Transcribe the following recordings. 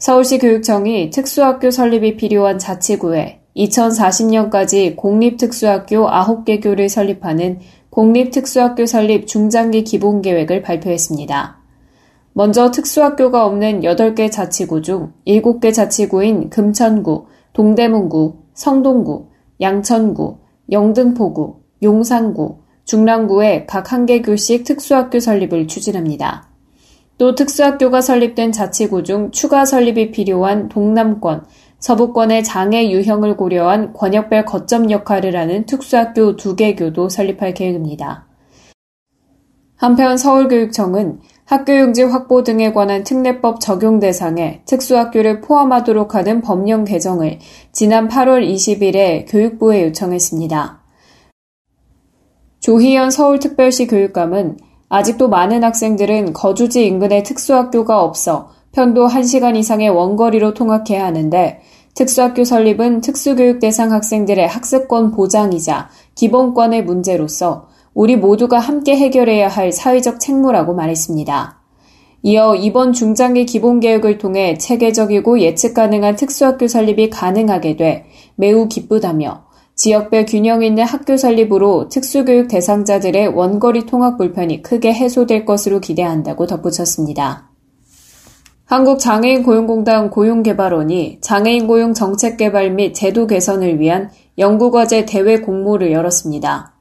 서울시 교육청이 특수학교 설립이 필요한 자치구에 2040년까지 공립특수학교 9개 교를 설립하는 공립특수학교 설립 중장기 기본계획을 발표했습니다. 먼저 특수학교가 없는 8개 자치구 중 7개 자치구인 금천구, 동대문구, 성동구, 양천구, 영등포구, 용산구, 중랑구에 각 한 개 교씩 특수학교 설립을 추진합니다. 또 특수학교가 설립된 자치구 중 추가 설립이 필요한 동남권, 서부권의 장애 유형을 고려한 권역별 거점 역할을 하는 특수학교 두 개 교도 설립할 계획입니다. 한편 서울교육청은 학교용지 확보 등에 관한 특례법 적용 대상에 특수학교를 포함하도록 하는 법령 개정을 지난 8월 20일에 교육부에 요청했습니다. 조희연 서울특별시 교육감은 아직도 많은 학생들은 거주지 인근에 특수학교가 없어 편도 1시간 이상의 원거리로 통학해야 하는데 특수학교 설립은 특수교육 대상 학생들의 학습권 보장이자 기본권의 문제로서 우리 모두가 함께 해결해야 할 사회적 책무라고 말했습니다. 이어 이번 중장기 기본계획을 통해 체계적이고 예측 가능한 특수학교 설립이 가능하게 돼 매우 기쁘다며 지역별 균형 있는 학교 설립으로 특수교육 대상자들의 원거리 통학 불편이 크게 해소될 것으로 기대한다고 덧붙였습니다. 한국장애인 고용공단 고용개발원이 장애인 고용 정책 개발 및 제도 개선을 위한 연구과제 대회 공모를 열었습니다.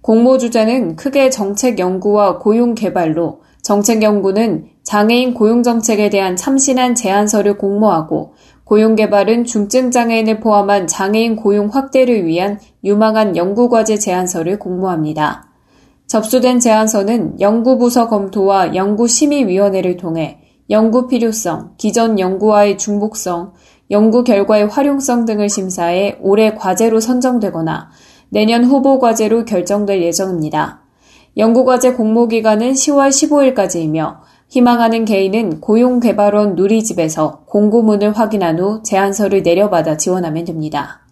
공모 주제는 크게 정책 연구와 고용 개발로 정책 연구는 장애인 고용 정책에 대한 참신한 제안서를 공모하고 고용개발은 중증장애인을 포함한 장애인 고용 확대를 위한 유망한 연구과제 제안서를 공모합니다. 접수된 제안서는 연구부서 검토와 연구심의위원회를 통해 연구 필요성, 기존 연구와의 중복성, 연구 결과의 활용성 등을 심사해 올해 과제로 선정되거나 내년 후보 과제로 결정될 예정입니다. 연구과제 공모 기간은 10월 15일까지이며 희망하는 개인은 고용개발원 누리집에서 공고문을 확인한 후 제안서를 내려받아 지원하면 됩니다.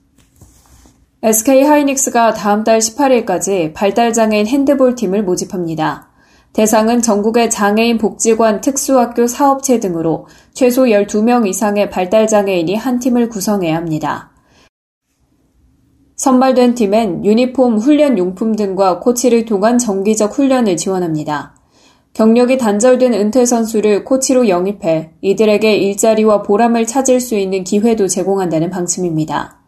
SK 하이닉스가 다음 달 18일까지 발달장애인 핸드볼 팀을 모집합니다. 대상은 전국의 장애인 복지관 특수학교 사업체 등으로 최소 12명 이상의 발달장애인이 한 팀을 구성해야 합니다. 선발된 팀엔 유니폼 훈련 용품 등과 코치를 통한 정기적 훈련을 지원합니다. 경력이 단절된 은퇴 선수를 코치로 영입해 이들에게 일자리와 보람을 찾을 수 있는 기회도 제공한다는 방침입니다.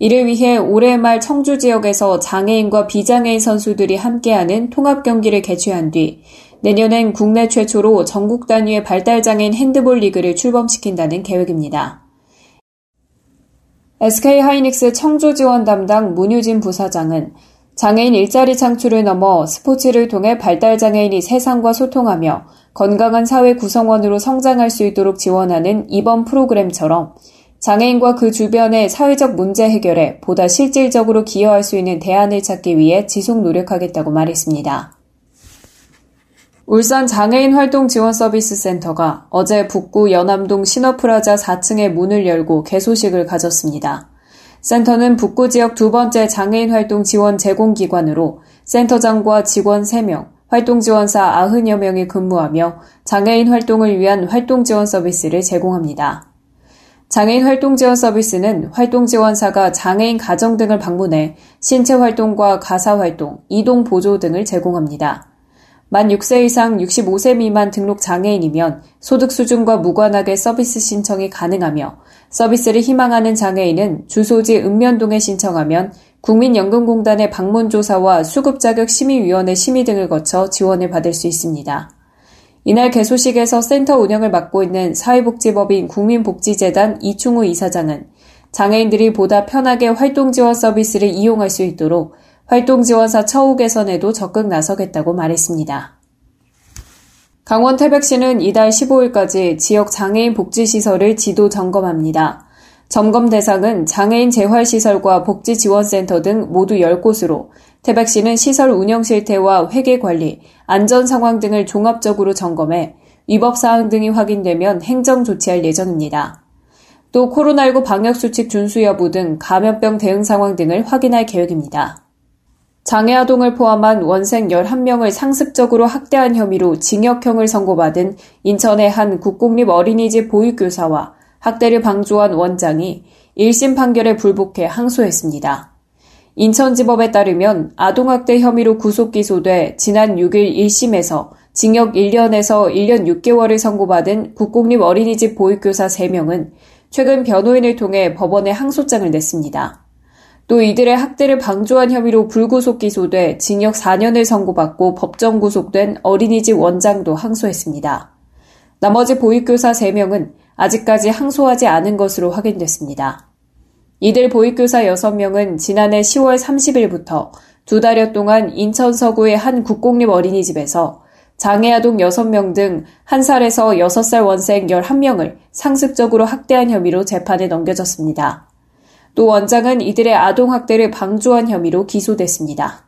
이를 위해 올해 말 청주 지역에서 장애인과 비장애인 선수들이 함께하는 통합 경기를 개최한 뒤 내년엔 국내 최초로 전국 단위의 발달장애인 핸드볼 리그를 출범시킨다는 계획입니다. SK 하이닉스 청주 지원 담당 문유진 부사장은 장애인 일자리 창출을 넘어 스포츠를 통해 발달 장애인이 세상과 소통하며 건강한 사회 구성원으로 성장할 수 있도록 지원하는 이번 프로그램처럼 장애인과 그 주변의 사회적 문제 해결에 보다 실질적으로 기여할 수 있는 대안을 찾기 위해 지속 노력하겠다고 말했습니다. 울산 장애인 활동 지원 서비스 센터가 어제 북구 연암동 신어프라자 4층에 문을 열고 개소식을 가졌습니다. 센터는 북구 지역 두 번째 장애인 활동 지원 제공 기관으로 센터장과 직원 3명, 활동 지원사 90여 명이 근무하며 장애인 활동을 위한 활동 지원 서비스를 제공합니다. 장애인 활동 지원 서비스는 활동 지원사가 장애인 가정 등을 방문해 신체 활동과 가사 활동, 이동 보조 등을 제공합니다. 만 6세 이상 65세 미만 등록 장애인이면 소득 수준과 무관하게 서비스 신청이 가능하며 서비스를 희망하는 장애인은 주소지 읍면동에 신청하면 국민연금공단의 방문조사와 수급자격 심의위원회 심의 등을 거쳐 지원을 받을 수 있습니다. 이날 개소식에서 센터 운영을 맡고 있는 사회복지법인 국민복지재단 이충우 이사장은 장애인들이 보다 편하게 활동 지원 서비스를 이용할 수 있도록 활동 지원사 처우 개선에도 적극 나서겠다고 말했습니다. 강원 태백시는 이달 15일까지 지역 장애인 복지시설을 지도 점검합니다. 점검 대상은 장애인 재활시설과 복지지원센터 등 모두 10곳으로 태백시는 시설 운영 실태와 회계 관리, 안전 상황 등을 종합적으로 점검해 위법 사항 등이 확인되면 행정 조치할 예정입니다. 또 코로나19 방역수칙 준수 여부 등 감염병 대응 상황 등을 확인할 계획입니다. 장애아동을 포함한 원생 11명을 상습적으로 학대한 혐의로 징역형을 선고받은 인천의 한 국공립 어린이집 보육교사와 학대를 방조한 원장이 1심 판결에 불복해 항소했습니다. 인천지법에 따르면 아동학대 혐의로 구속 기소돼 지난 6일 1심에서 징역 1년에서 1년 6개월을 선고받은 국공립 어린이집 보육교사 3명은 최근 변호인을 통해 법원에 항소장을 냈습니다. 또 이들의 학대를 방조한 혐의로 불구속 기소돼 징역 4년을 선고받고 법정 구속된 어린이집 원장도 항소했습니다. 나머지 보육교사 3명은 아직까지 항소하지 않은 것으로 확인됐습니다. 이들 보육교사 6명은 지난해 10월 30일부터 두 달여 동안 인천 서구의 한 국공립 어린이집에서 장애아동 6명 등 1살에서 6살 원생 11명을 상습적으로 학대한 혐의로 재판에 넘겨졌습니다. 또 원장은 이들의 아동학대를 방조한 혐의로 기소됐습니다.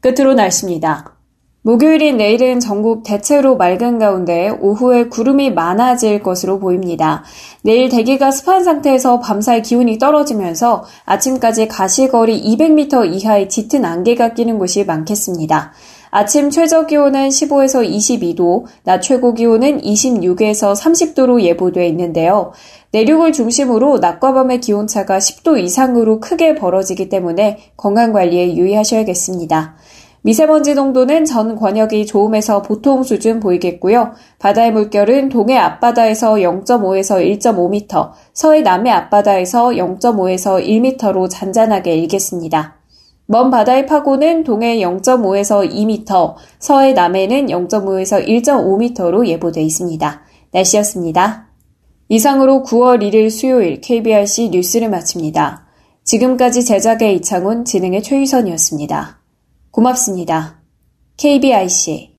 끝으로 날씨입니다. 목요일인 내일은 전국 대체로 맑은 가운데 오후에 구름이 많아질 것으로 보입니다. 내일 대기가 습한 상태에서 밤사이 기온이 떨어지면서 아침까지 가시거리 200m 이하의 짙은 안개가 끼는 곳이 많겠습니다. 아침 최저 기온은 15에서 22도, 낮 최고 기온은 26에서 30도로 예보돼 있는데요. 내륙을 중심으로 낮과 밤의 기온차가 10도 이상으로 크게 벌어지기 때문에 건강 관리에 유의하셔야겠습니다. 미세먼지 농도는 전 권역이 좋음에서 보통 수준 보이겠고요. 바다의 물결은 동해 앞바다에서 0.5에서 1.5m, 서해 남해 앞바다에서 0.5에서 1m로 잔잔하게 일겠습니다. 먼 바다의 파고는 동해 0.5에서 2m, 서해 남해는 0.5에서 1.5m로 예보돼 있습니다. 날씨였습니다. 이상으로 9월 1일 수요일 KBRC 뉴스를 마칩니다. 지금까지 제작의 이창훈, 진행의 최유선이었습니다. 고맙습니다. KBIC